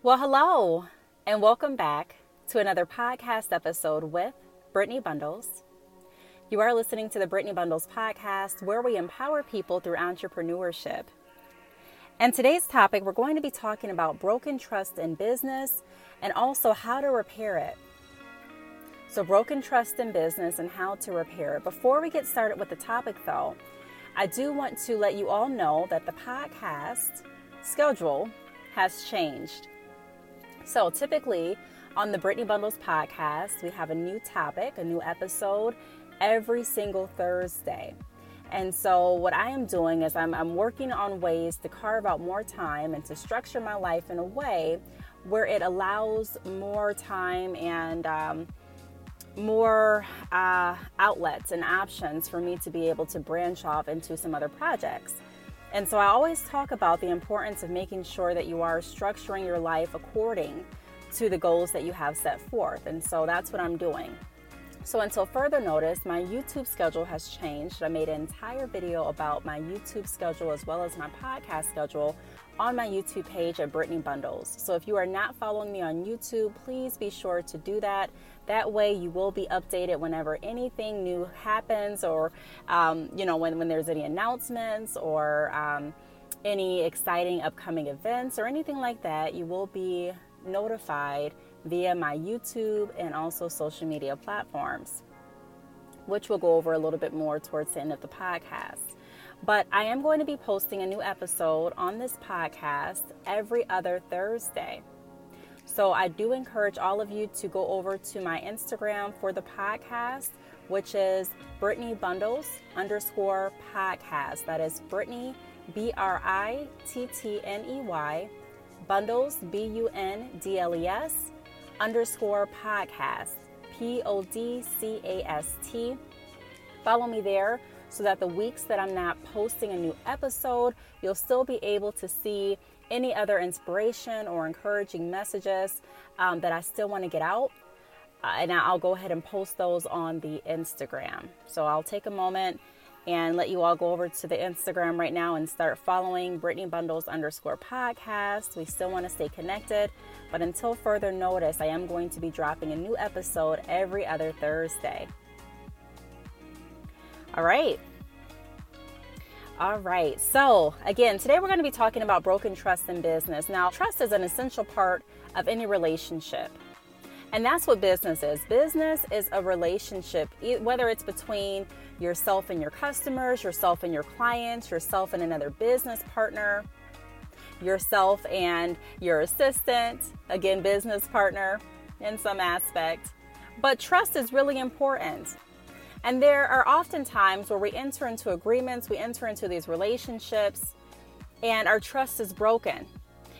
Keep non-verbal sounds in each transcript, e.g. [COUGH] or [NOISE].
Well, hello, and welcome back to another podcast episode with Brittney Bundles. You are listening to the Brittney Bundles podcast, where we empower people through entrepreneurship. And today's topic, we're going to be talking about broken trust in business and also how to repair it. So, broken trust in business and how to repair it. Before we get started with the topic, though, I do want to let you all know that the podcast schedule has changed. So, typically on the Brittney Bundles podcast, we have a new topic, a new episode every single Thursday. And so, what I am doing is I'm, I'm working on ways to carve out more time and to structure my life in a way where it allows more time and um, more uh, outlets and options for me to be able to branch off into some other projects. And so I always talk about the importance of making sure that you are structuring your life according to the goals that you have set forth. And so that's what I'm doing. So, until further notice, my YouTube schedule has changed. I made an entire video about my YouTube schedule as well as my podcast schedule on my YouTube page at Brittney Bundles. So, if you are not following me on YouTube, please be sure to do that. That way, you will be updated whenever anything new happens, or um, you know, when, when there's any announcements or um, any exciting upcoming events or anything like that. You will be notified via my YouTube and also social media platforms, which we'll go over a little bit more towards the end of the podcast. But I am going to be posting a new episode on this podcast every other Thursday. So I do encourage all of you to go over to my Instagram for the podcast, which is Brittney Bundles underscore podcast. That is Brittney, B R I T T N E Y, Bundles, B U N D L E S underscore podcast, P O D C A S T. Follow me there so that the weeks that I'm not posting a new episode, you'll still be able to see any other inspiration or encouraging messages um, that I still want to get out. Uh, and I'll go ahead and post those on the Instagram. So I'll take a moment and let you all go over to the Instagram right now and start following Brittney Bundles underscore podcast. We still want to stay connected, but until further notice, I am going to be dropping a new episode every other Thursday. All right. All right. So, again, today we're going to be talking about broken trust in business. Now, trust is an essential part of any relationship. And that's what business is. Business is a relationship, whether it's between yourself and your customers, yourself and your clients, yourself and another business partner, yourself and your assistant, again, business partner in some aspect. But trust is really important. And there are often times where we enter into agreements, we enter into these relationships, and our trust is broken.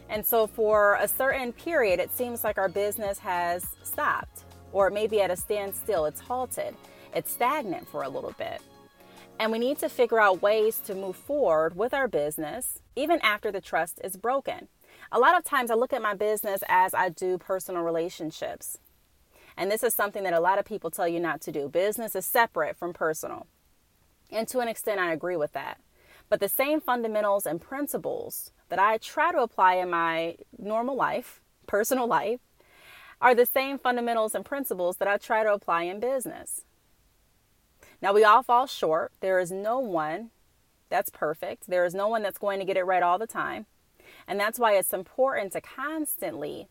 And so, for a certain period, it seems like our business has stopped, or it may be at a standstill, it's halted it's stagnant for a little bit. And we need to figure out ways to move forward with our business even after the trust is broken. A lot of times I look at my business as I do personal relationships. And this is something that a lot of people tell you not to do. Business is separate from personal. And to an extent, I agree with that. But the same fundamentals and principles that I try to apply in my normal life, personal life, are the same fundamentals and principles that I try to apply in business. Now, we all fall short. There is no one that's perfect, there is no one that's going to get it right all the time. And that's why it's important to constantly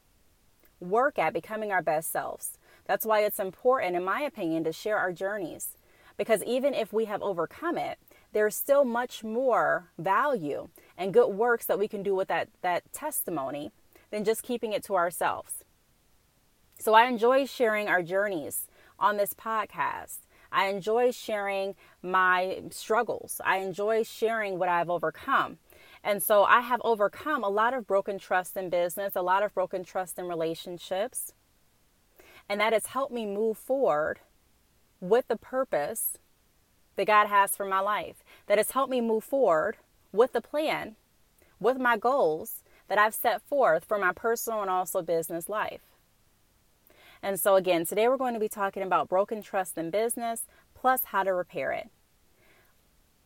work at becoming our best selves. That's why it's important, in my opinion, to share our journeys. Because even if we have overcome it, there's still much more value and good works that we can do with that, that testimony than just keeping it to ourselves. So I enjoy sharing our journeys on this podcast. I enjoy sharing my struggles. I enjoy sharing what I've overcome. And so I have overcome a lot of broken trust in business, a lot of broken trust in relationships. And that has helped me move forward with the purpose that God has for my life. That has helped me move forward with the plan, with my goals that I've set forth for my personal and also business life. And so, again, today we're going to be talking about broken trust in business plus how to repair it.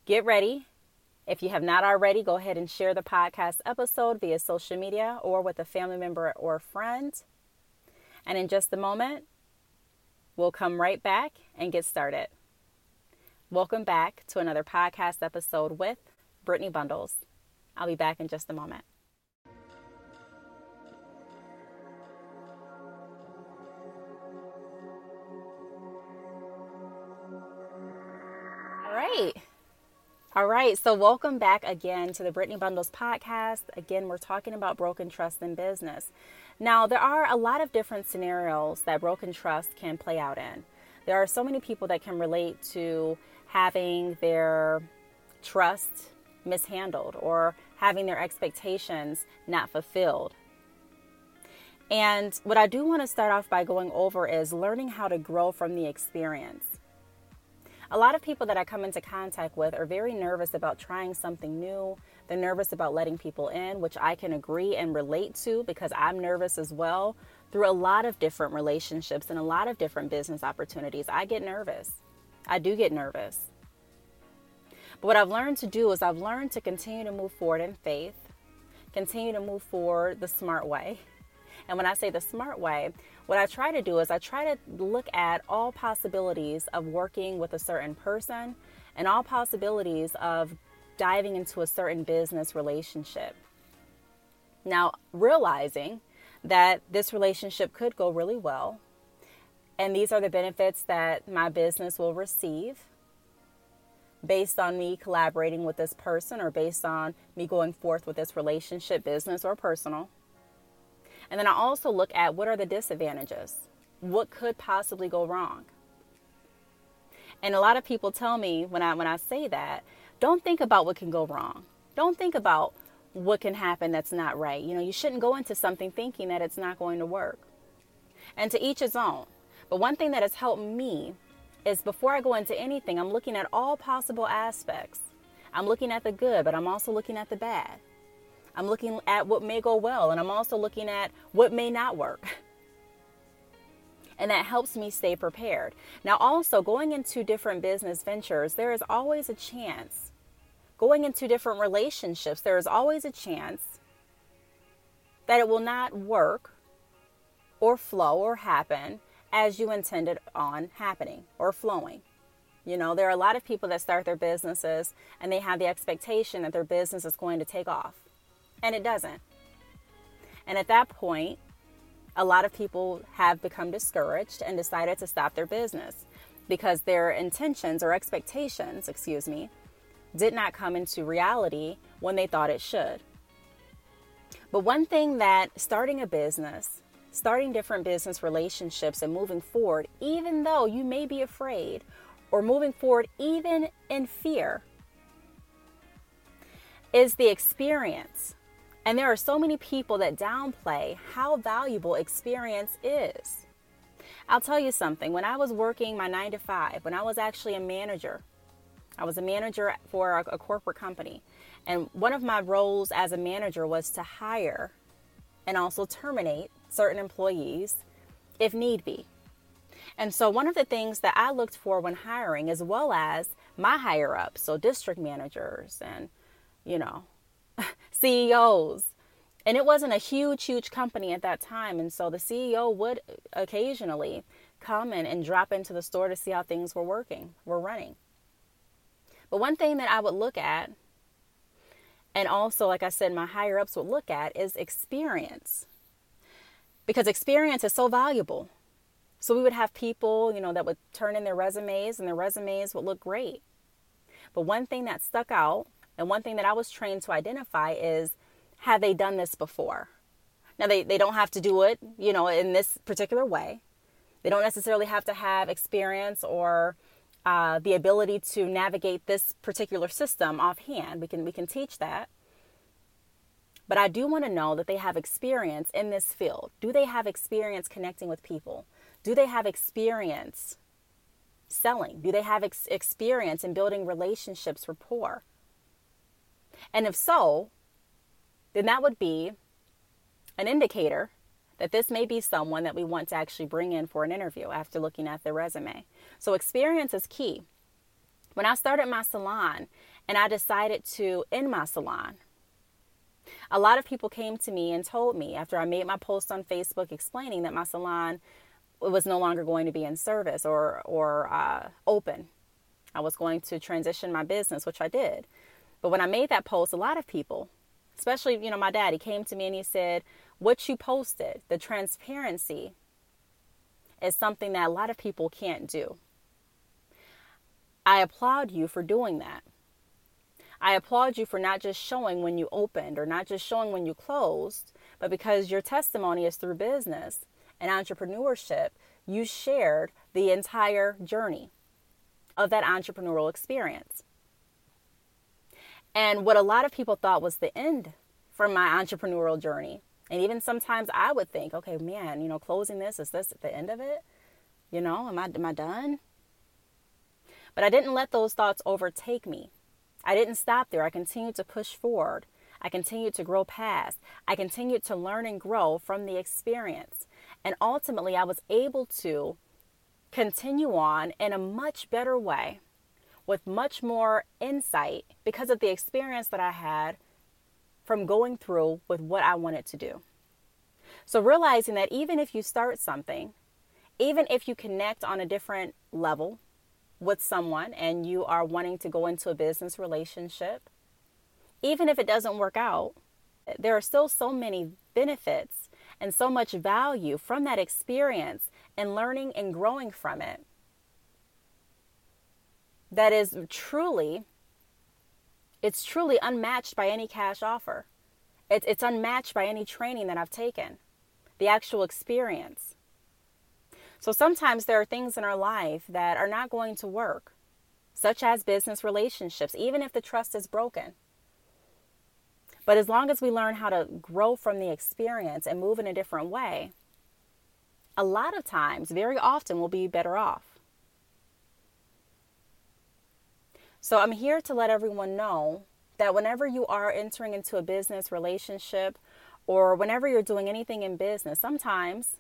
Get ready If you have not already, go ahead and share the podcast episode via social media or with a family member or friend. And in just a moment, we'll come right back and get started. Welcome back to another podcast episode with Brittney Bundles. I'll be back in just a moment. All right, so welcome back again to the Brittney Bundles podcast. Again, we're talking about broken trust in business. Now, there are a lot of different scenarios that broken trust can play out in. There are so many people that can relate to having their trust mishandled or having their expectations not fulfilled. And what I do want to start off by going over is learning how to grow from the experience. A lot of people that I come into contact with are very nervous about trying something new. They're nervous about letting people in, which I can agree and relate to because I'm nervous as well. Through a lot of different relationships and a lot of different business opportunities, I get nervous. I do get nervous. But what I've learned to do is I've learned to continue to move forward in faith, continue to move forward the smart way. And when I say the smart way, what I try to do is I try to look at all possibilities of working with a certain person and all possibilities of diving into a certain business relationship. Now, realizing that this relationship could go really well, and these are the benefits that my business will receive based on me collaborating with this person or based on me going forth with this relationship, business or personal. And then I also look at what are the disadvantages? What could possibly go wrong? And a lot of people tell me when I when I say that, don't think about what can go wrong. Don't think about what can happen that's not right. You know, you shouldn't go into something thinking that it's not going to work. And to each his own. But one thing that has helped me is before I go into anything, I'm looking at all possible aspects. I'm looking at the good, but I'm also looking at the bad. I'm looking at what may go well, and I'm also looking at what may not work. [LAUGHS] And that helps me stay prepared. Now, also going into different business ventures, there is always a chance. Going into different relationships, there is always a chance that it will not work or flow or happen as you intended on happening or flowing. You know, there are a lot of people that start their businesses and they have the expectation that their business is going to take off, and it doesn't. And at that point, a lot of people have become discouraged and decided to stop their business because their intentions or expectations, excuse me, did not come into reality when they thought it should. But one thing that starting a business starting different business relationships and moving forward, even though you may be afraid or moving forward even in fear, is the experience. And there are so many people that downplay how valuable experience is. I'll tell you something. When I was working my nine to five, when I was actually a manager, I was a manager for a, a corporate company. And one of my roles as a manager was to hire and also terminate certain employees if need be. And so, one of the things that I looked for when hiring, as well as my higher ups, so district managers and, you know, CEOs, and it wasn't a huge, huge company at that time. And so the CEO would occasionally come in and drop into the store to see how things were working, were running. But one thing that I would look at, and also, like I said, my higher ups would look at, is experience because experience is so valuable. So we would have people, you know, that would turn in their resumes and their resumes would look great. But one thing that stuck out and one thing that I was trained to identify is have they done this before? Now they, they don't have to do it, you know, in this particular way. They don't necessarily have to have experience or uh, the ability to navigate this particular system offhand. We can we can teach that. But I do want to know that they have experience in this field. Do they have experience connecting with people? Do they have experience selling? Do they have ex- experience in building relationships, rapport? And if so, then that would be an indicator that this may be someone that we want to actually bring in for an interview after looking at their resume. So, experience is key. When I started my salon and I decided to end my salon. A lot of people came to me and told me after I made my post on Facebook explaining that my salon was no longer going to be in service or or uh, open. I was going to transition my business, which I did. But when I made that post, a lot of people, especially you know my dad, he came to me and he said, "What you posted, the transparency, is something that a lot of people can't do." I applaud you for doing that. I applaud you for not just showing when you opened or not just showing when you closed, but because your testimony is through business and entrepreneurship, you shared the entire journey of that entrepreneurial experience. And what a lot of people thought was the end for my entrepreneurial journey. And even sometimes I would think, okay, man, you know, closing this, is this the end of it? You know, am I, am I done? But I didn't let those thoughts overtake me. I didn't stop there. I continued to push forward. I continued to grow past. I continued to learn and grow from the experience. And ultimately, I was able to continue on in a much better way with much more insight because of the experience that I had from going through with what I wanted to do. So, realizing that even if you start something, even if you connect on a different level, with someone and you are wanting to go into a business relationship, even if it doesn't work out, there are still so many benefits and so much value from that experience and learning and growing from it that is truly it's truly unmatched by any cash offer it's, it's unmatched by any training that i've taken the actual experience so sometimes there are things in our life that are not going to work, such as business relationships, even if the trust is broken. But as long as we learn how to grow from the experience and move in a different way, a lot of times, very often, we'll be better off. So I'm here to let everyone know that whenever you are entering into a business relationship or whenever you're doing anything in business, sometimes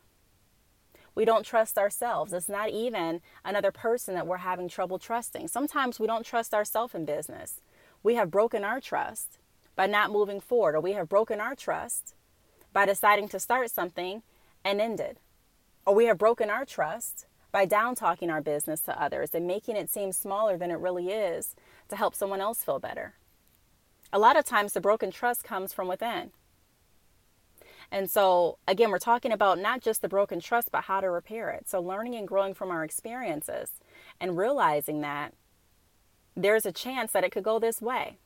we don't trust ourselves. It's not even another person that we're having trouble trusting. Sometimes we don't trust ourselves in business. We have broken our trust by not moving forward, or we have broken our trust by deciding to start something and end it. Or we have broken our trust by down talking our business to others and making it seem smaller than it really is to help someone else feel better. A lot of times, the broken trust comes from within. And so, again, we're talking about not just the broken trust, but how to repair it. So, learning and growing from our experiences and realizing that there's a chance that it could go this way.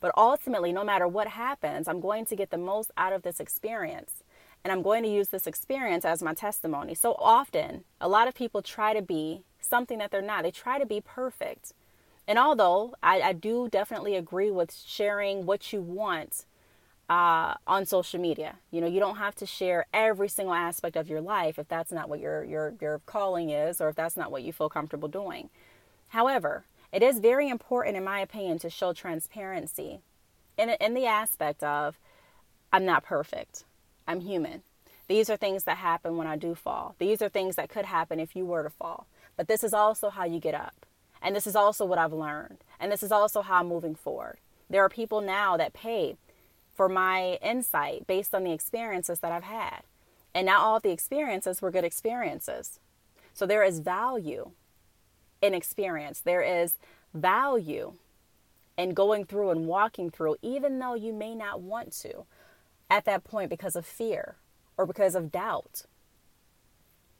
But ultimately, no matter what happens, I'm going to get the most out of this experience. And I'm going to use this experience as my testimony. So often, a lot of people try to be something that they're not, they try to be perfect. And although I, I do definitely agree with sharing what you want uh, on social media. You know, you don't have to share every single aspect of your life if that's not what your your your calling is, or if that's not what you feel comfortable doing. However, it is very important, in my opinion, to show transparency in in the aspect of I'm not perfect. I'm human. These are things that happen when I do fall. These are things that could happen if you were to fall. But this is also how you get up. And this is also what I've learned. And this is also how I'm moving forward. There are people now that pay for my insight based on the experiences that I've had. And not all the experiences were good experiences. So there is value in experience. There is value in going through and walking through, even though you may not want to at that point because of fear or because of doubt.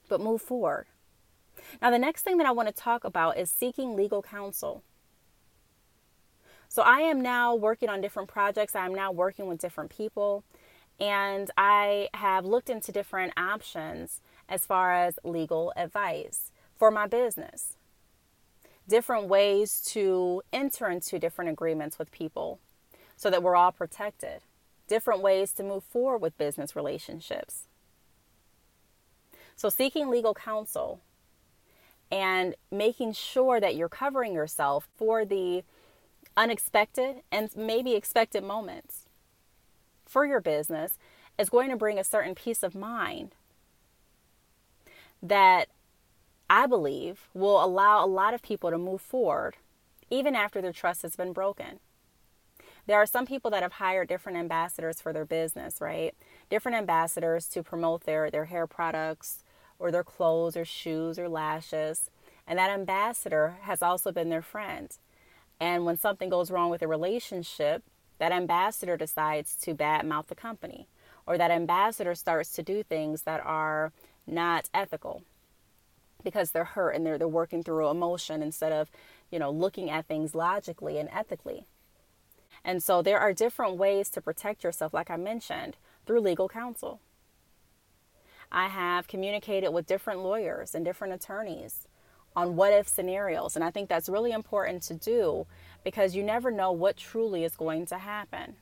But move forward. Now, the next thing that I want to talk about is seeking legal counsel. So I am now working on different projects. I'm now working with different people. And I have looked into different options as far as legal advice for my business, different ways to enter into different agreements with people so that we're all protected, different ways to move forward with business relationships. So, seeking legal counsel and making sure that you're covering yourself for the unexpected and maybe expected moments for your business is going to bring a certain peace of mind that I believe will allow a lot of people to move forward even after their trust has been broken. There are some people that have hired different ambassadors for their business, right? Different ambassadors to promote their, their hair products or their clothes or shoes or lashes. And that ambassador has also been their friend. And when something goes wrong with a relationship, that ambassador decides to badmouth the company, or that ambassador starts to do things that are not ethical because they're hurt and they're, they're working through emotion instead of, you know, looking at things logically and ethically. And so there are different ways to protect yourself, like I mentioned, through legal counsel. I have communicated with different lawyers and different attorneys on what if scenarios. And I think that's really important to do because you never know what truly is going to happen.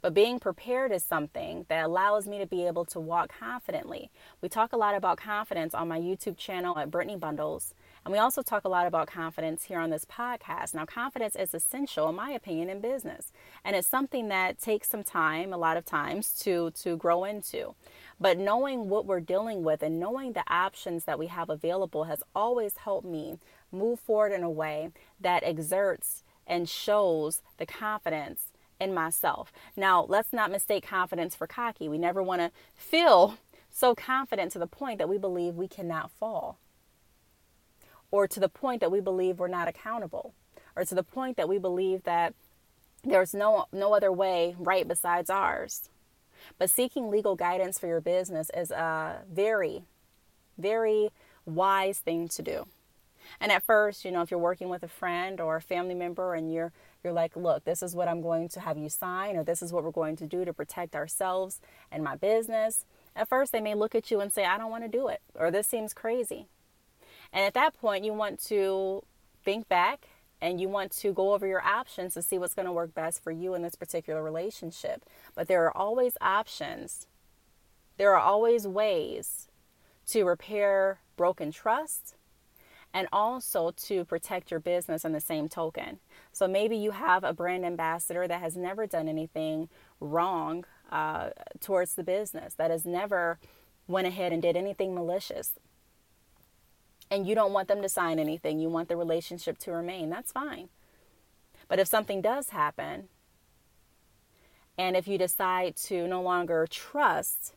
But being prepared is something that allows me to be able to walk confidently. We talk a lot about confidence on my YouTube channel at Brittney Bundles. And we also talk a lot about confidence here on this podcast. Now, confidence is essential, in my opinion, in business. And it's something that takes some time, a lot of times, to, to grow into. But knowing what we're dealing with and knowing the options that we have available has always helped me move forward in a way that exerts and shows the confidence in myself. Now, let's not mistake confidence for cocky. We never want to feel so confident to the point that we believe we cannot fall or to the point that we believe we're not accountable, or to the point that we believe that there's no, no other way right besides ours. But seeking legal guidance for your business is a very, very wise thing to do. And at first, you know, if you're working with a friend or a family member and you're you're like, "Look, this is what I'm going to have you sign or this is what we're going to do to protect ourselves and my business." At first, they may look at you and say, "I don't want to do it," or "This seems crazy." And at that point, you want to think back and you want to go over your options to see what's going to work best for you in this particular relationship. But there are always options, there are always ways to repair broken trust and also to protect your business in the same token. So maybe you have a brand ambassador that has never done anything wrong uh, towards the business, that has never went ahead and did anything malicious and you don't want them to sign anything, you want the relationship to remain, that's fine. But if something does happen, and if you decide to no longer trust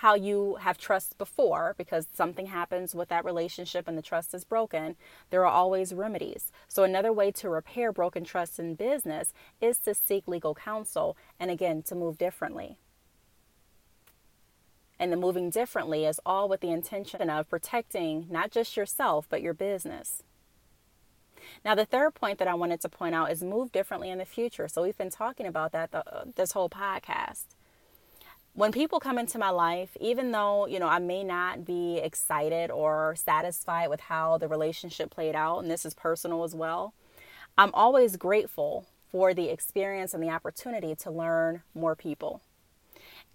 how you have trust before, because something happens with that relationship and the trust is broken, there are always remedies. So, another way to repair broken trust in business is to seek legal counsel and again, to move differently and the moving differently is all with the intention of protecting not just yourself, but your business. Now, the third point that I wanted to point out is move differently in the future. So, we've been talking about that the, uh, this whole podcast. When people come into my life, even though, you know, I may not be excited or satisfied with how the relationship played out, and this is personal as well, I'm always grateful for the experience and the opportunity to learn more people.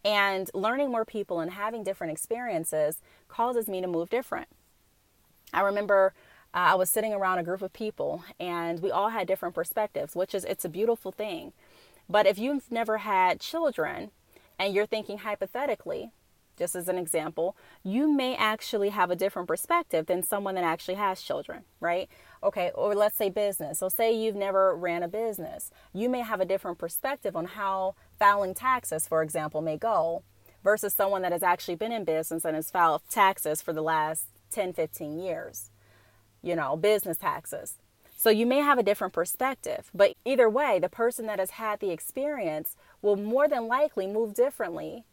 And learning more people and having different experiences causes me to move different. I remember uh, I was sitting around a group of people and we all had different perspectives, which is it's a beautiful thing. But if you've never had children and you're thinking hypothetically, just as an example, you may actually have a different perspective than someone that actually has children, right? Okay, or let's say business. So, say you've never ran a business, you may have a different perspective on how filing taxes, for example, may go versus someone that has actually been in business and has filed taxes for the last 10, 15 years, you know, business taxes. So you may have a different perspective, but either way, the person that has had the experience will more than likely move differently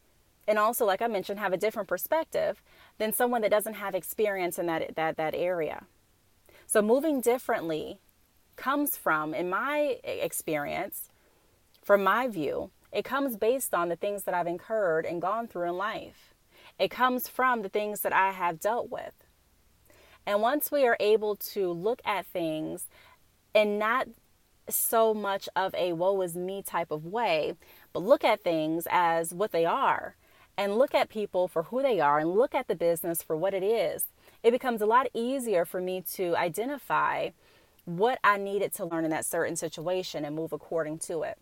and also like I mentioned have a different perspective than someone that doesn't have experience in that that that area. So moving differently comes from in my experience from my view it comes based on the things that I've incurred and gone through in life. It comes from the things that I have dealt with. And once we are able to look at things and not so much of a woe is me type of way, but look at things as what they are and look at people for who they are and look at the business for what it is, it becomes a lot easier for me to identify what I needed to learn in that certain situation and move according to it.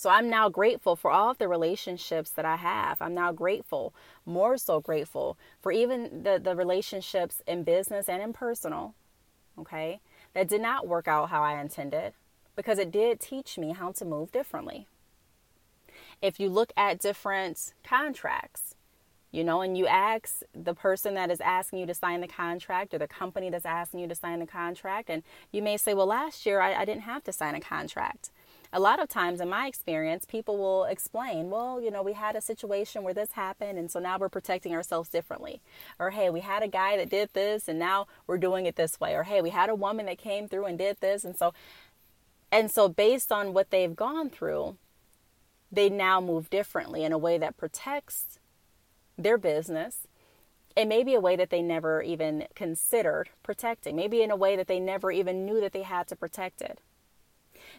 So I'm now grateful for all of the relationships that I have. I'm now grateful, more so grateful for even the, the relationships in business and in personal, okay, that did not work out how I intended because it did teach me how to move differently. If you look at different contracts, you know, and you ask the person that is asking you to sign the contract or the company that's asking you to sign the contract, and you may say, Well, last year I, I didn't have to sign a contract a lot of times in my experience, people will explain, well, you know, we had a situation where this happened, and so now we're protecting ourselves differently. Or, hey, we had a guy that did this, and now we're doing it this way. Or, hey, we had a woman that came through and did this. And so, and so based on what they've gone through, they now move differently in a way that protects their business it may be a way that they never even considered protecting, maybe in a way that they never even knew that they had to protect it.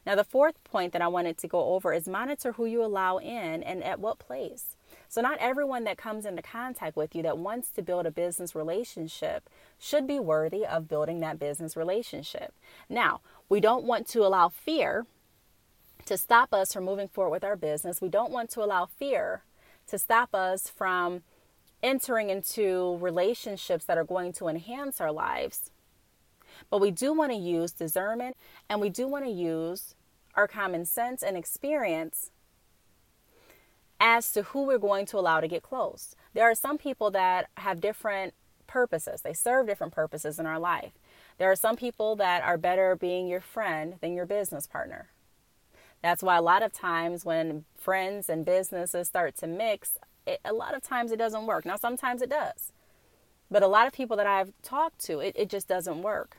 Now, the fourth point that I wanted to go over is monitor who you allow in and at what place. So, not everyone that comes into contact with you that wants to build a business relationship should be worthy of building that business relationship. Now, we don't want to allow fear to stop us from moving forward with our business. We don't want to allow fear to stop us from entering into relationships that are going to enhance our lives but we do want to use discernment and we do want to use our common sense and experience as to who we're going to allow to get close. There are some people that have different purposes, they serve different purposes in our life. There are some people that are better being your friend than your business partner. That's why a lot of times when friends and businesses start to mix, it, a lot of times it doesn't work. Now, sometimes it does. But a lot of people that I've talked to, it, it just doesn't work.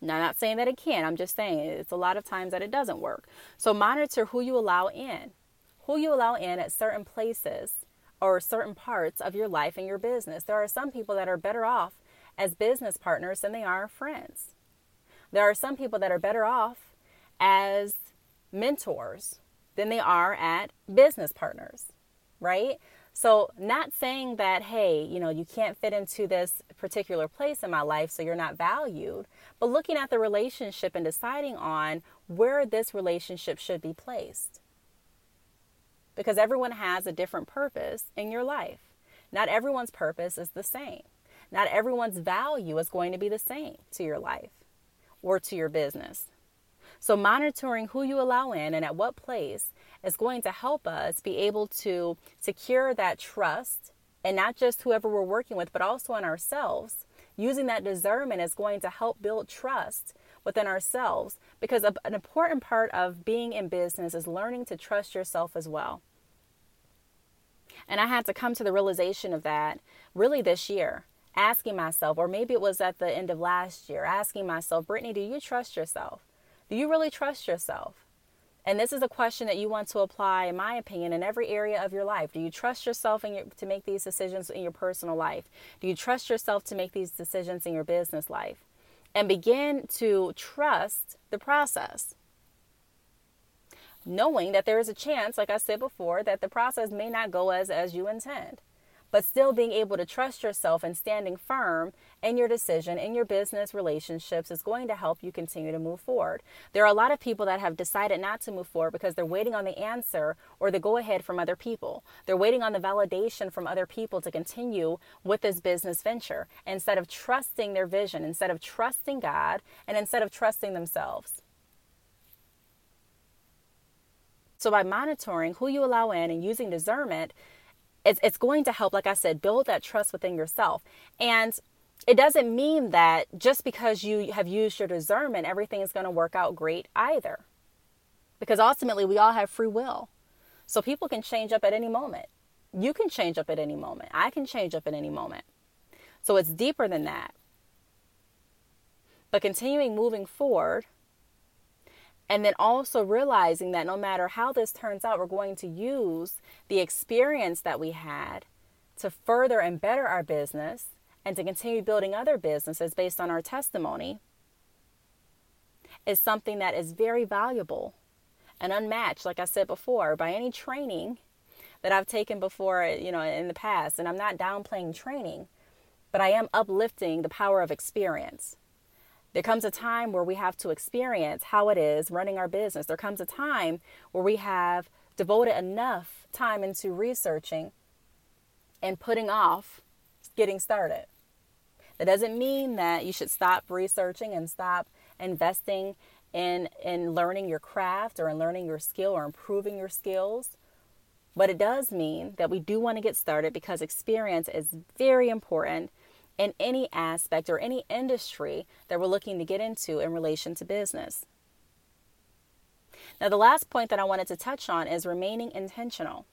Now, I'm not saying that it can, I'm just saying it's a lot of times that it doesn't work. So, monitor who you allow in, who you allow in at certain places or certain parts of your life and your business. There are some people that are better off as business partners than they are friends. There are some people that are better off as mentors than they are at business partners, right? So, not saying that, hey, you know, you can't fit into this particular place in my life, so you're not valued, but looking at the relationship and deciding on where this relationship should be placed. Because everyone has a different purpose in your life. Not everyone's purpose is the same. Not everyone's value is going to be the same to your life or to your business. So, monitoring who you allow in and at what place is going to help us be able to secure that trust and not just whoever we're working with, but also in ourselves. Using that discernment is going to help build trust within ourselves because an important part of being in business is learning to trust yourself as well. And I had to come to the realization of that really this year, asking myself, or maybe it was at the end of last year, asking myself, Brittney, do you trust yourself? Do you really trust yourself? And this is a question that you want to apply, in my opinion, in every area of your life. Do you trust yourself your, to make these decisions in your personal life? Do you trust yourself to make these decisions in your business life? And begin to trust the process. Knowing that there is a chance, like I said before, that the process may not go as, as you intend but still being able to trust yourself and standing firm in your decision, in your business relationships is going to help you continue to move forward. There are a lot of people that have decided not to move forward because they're waiting on the answer or the go ahead from other people. They're waiting on the validation from other people to continue with this business venture instead of trusting their vision, instead of trusting God, and instead of trusting themselves. So, by monitoring who you allow in and using discernment, it's, it's going to help, like I said, build that trust within yourself. And it doesn't mean that just because you have used your discernment, everything is going to work out great either. Because ultimately, we all have free will. So people can change up at any moment. You can change up at any moment. I can change up at any moment. So it's deeper than that. But continuing moving forward and then also realizing that no matter how this turns out, we're going to use the experience that we had to further and better our business and to continue building other businesses based on our testimony is something that is very valuable and unmatched, like I said before, by any training that I've taken before, you know, in the past. And I'm not downplaying training, but I am uplifting the power of experience There comes a time where we have to experience how it is running our business. There comes a time where we have devoted enough time into researching and putting off getting started. That doesn't mean that you should stop researching and stop investing in in learning your craft or in learning your skill or improving your skills. But it does mean that we do want to get started because experience is very important in any aspect or any industry that we're looking to get into in relation to business. Now, the last point that I wanted to touch on is remaining intentional.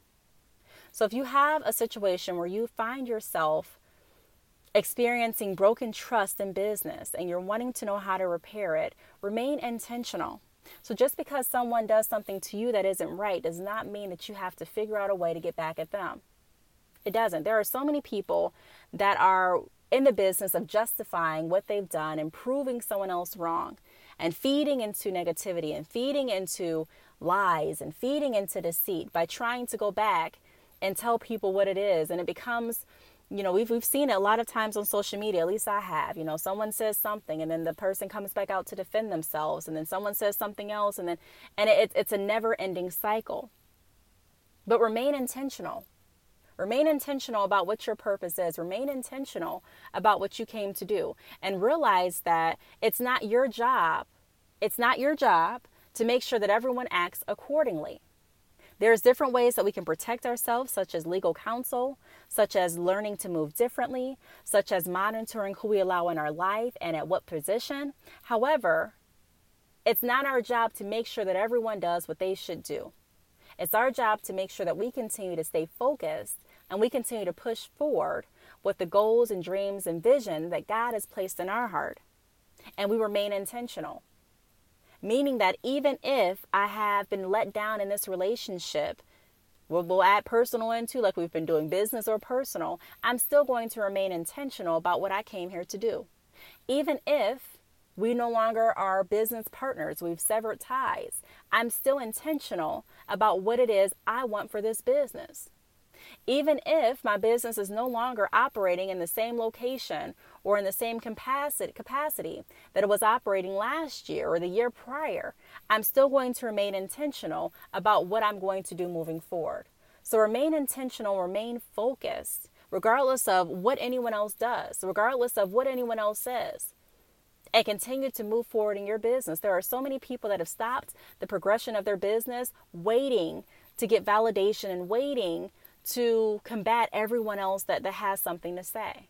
So, if you have a situation where you find yourself experiencing broken trust in business and you're wanting to know how to repair it, remain intentional. So, just because someone does something to you that isn't right does not mean that you have to figure out a way to get back at them. It doesn't. There are so many people that are in the business of justifying what they've done and proving someone else wrong and feeding into negativity and feeding into lies and feeding into deceit by trying to go back and tell people what it is. And it becomes you know we've, we've seen it a lot of times on social media at least i have you know someone says something and then the person comes back out to defend themselves and then someone says something else and then and it, it's a never ending cycle but remain intentional Remain intentional about what your purpose is. Remain intentional about what you came to do. And realize that it's not your job, it's not your job to make sure that everyone acts accordingly. There's different ways that we can protect ourselves, such as legal counsel, such as learning to move differently, such as monitoring who we allow in our life and at what position. However, it's not our job to make sure that everyone does what they should do. It's our job to make sure that we continue to stay focused and we continue to push forward with the goals and dreams and vision that God has placed in our heart. And we remain intentional. Meaning that even if I have been let down in this relationship, we'll, we'll add personal into like we've been doing business or personal, I'm still going to remain intentional about what I came here to do. Even if we no longer are business partners, we've severed ties, I'm still intentional about what it is I want for this business. Even if my business is no longer operating in the same location or in the same capacity, that it was operating last year or the year prior, I'm still going to remain intentional about what I'm going to do moving forward. So remain intentional, remain focused, regardless of what anyone else does, regardless of what anyone else says and continue to move forward in your business. There are so many people that have stopped the progression of their business waiting to get validation and waiting to combat everyone else that, that has something to say.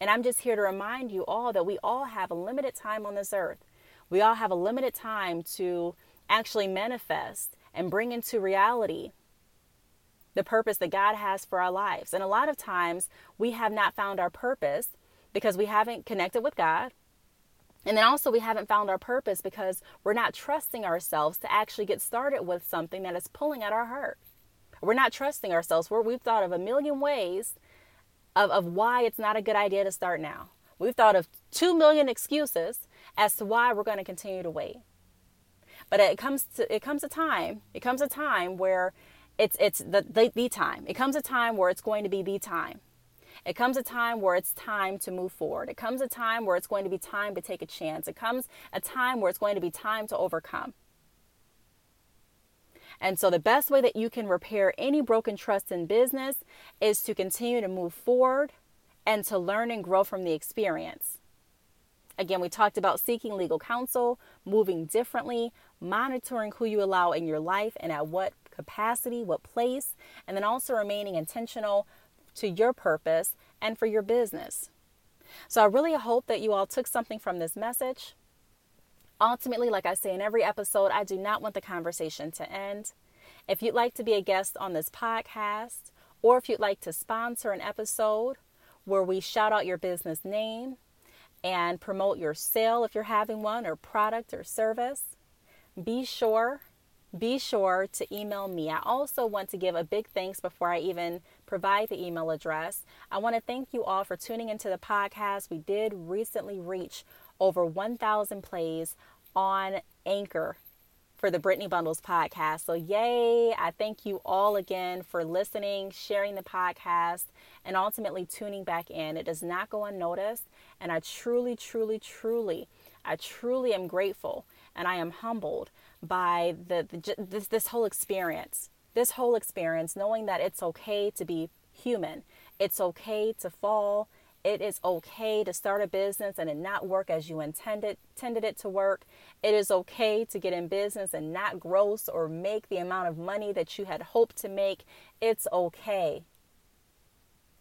And I'm just here to remind you all that we all have a limited time on this earth. We all have a limited time to actually manifest and bring into reality the purpose that God has for our lives. And a lot of times we have not found our purpose because we haven't connected with God. And then also, we haven't found our purpose because we're not trusting ourselves to actually get started with something that is pulling at our heart. We're not trusting ourselves. We're, we've thought of a million ways of, of why it's not a good idea to start now. We've thought of two million excuses as to why we're going to continue to wait. But it comes to it comes a time. It comes a time where it's it's the, the the time. It comes a time where it's going to be the time. It comes a time where it's time to move forward. It comes a time where it's going to be time to take a chance. It comes a time where it's going to be time to overcome. And so, the best way that you can repair any broken trust in business is to continue to move forward and to learn and grow from the experience. Again, we talked about seeking legal counsel, moving differently, monitoring who you allow in your life and at what capacity, what place, and then also remaining intentional to your purpose and for your business. So, I really hope that you all took something from this message. Ultimately, like I say in every episode, I do not want the conversation to end. If you'd like to be a guest on this podcast, or if you'd like to sponsor an episode where we shout out your business name and promote your sale if you're having one, or product or service, be sure be sure to email me. I also want to give a big thanks before I even provide the email address. I want to thank you all for tuning into the podcast. We did recently reach over 1,000 plays on Anchor. for the Brittney Bundles podcast. So, yay! I thank you all again for listening, sharing the podcast, and ultimately tuning back in. It does not go unnoticed. And I truly, truly, truly, I truly am grateful and I am humbled by the, the this, this whole experience. This whole experience, knowing that it's okay to be human, it's okay to fall, it is okay to start a business and it not work as you intended intended it to work. It is okay to get in business and not gross or make the amount of money that you had hoped to make. It's okay.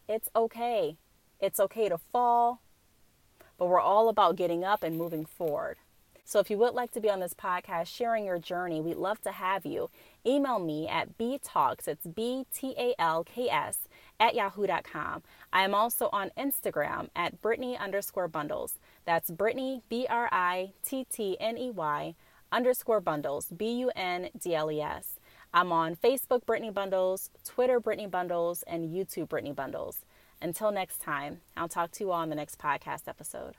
It's okay. It's okay to fall, but we're all about getting up and moving forward. So if you would like to be on this podcast sharing your journey, we'd love to have you. Email me at btalks, it's B T A L K S, at yahoo.com. I am also on Instagram at Brittney underscore bundles. That's Brittney, B R I T T N E Y underscore bundles, B U N D L E S. I'm on Facebook Brittney Bundles, Twitter Brittney Bundles, and YouTube Brittney Bundles. Until next time, I'll talk to you all on the next podcast episode.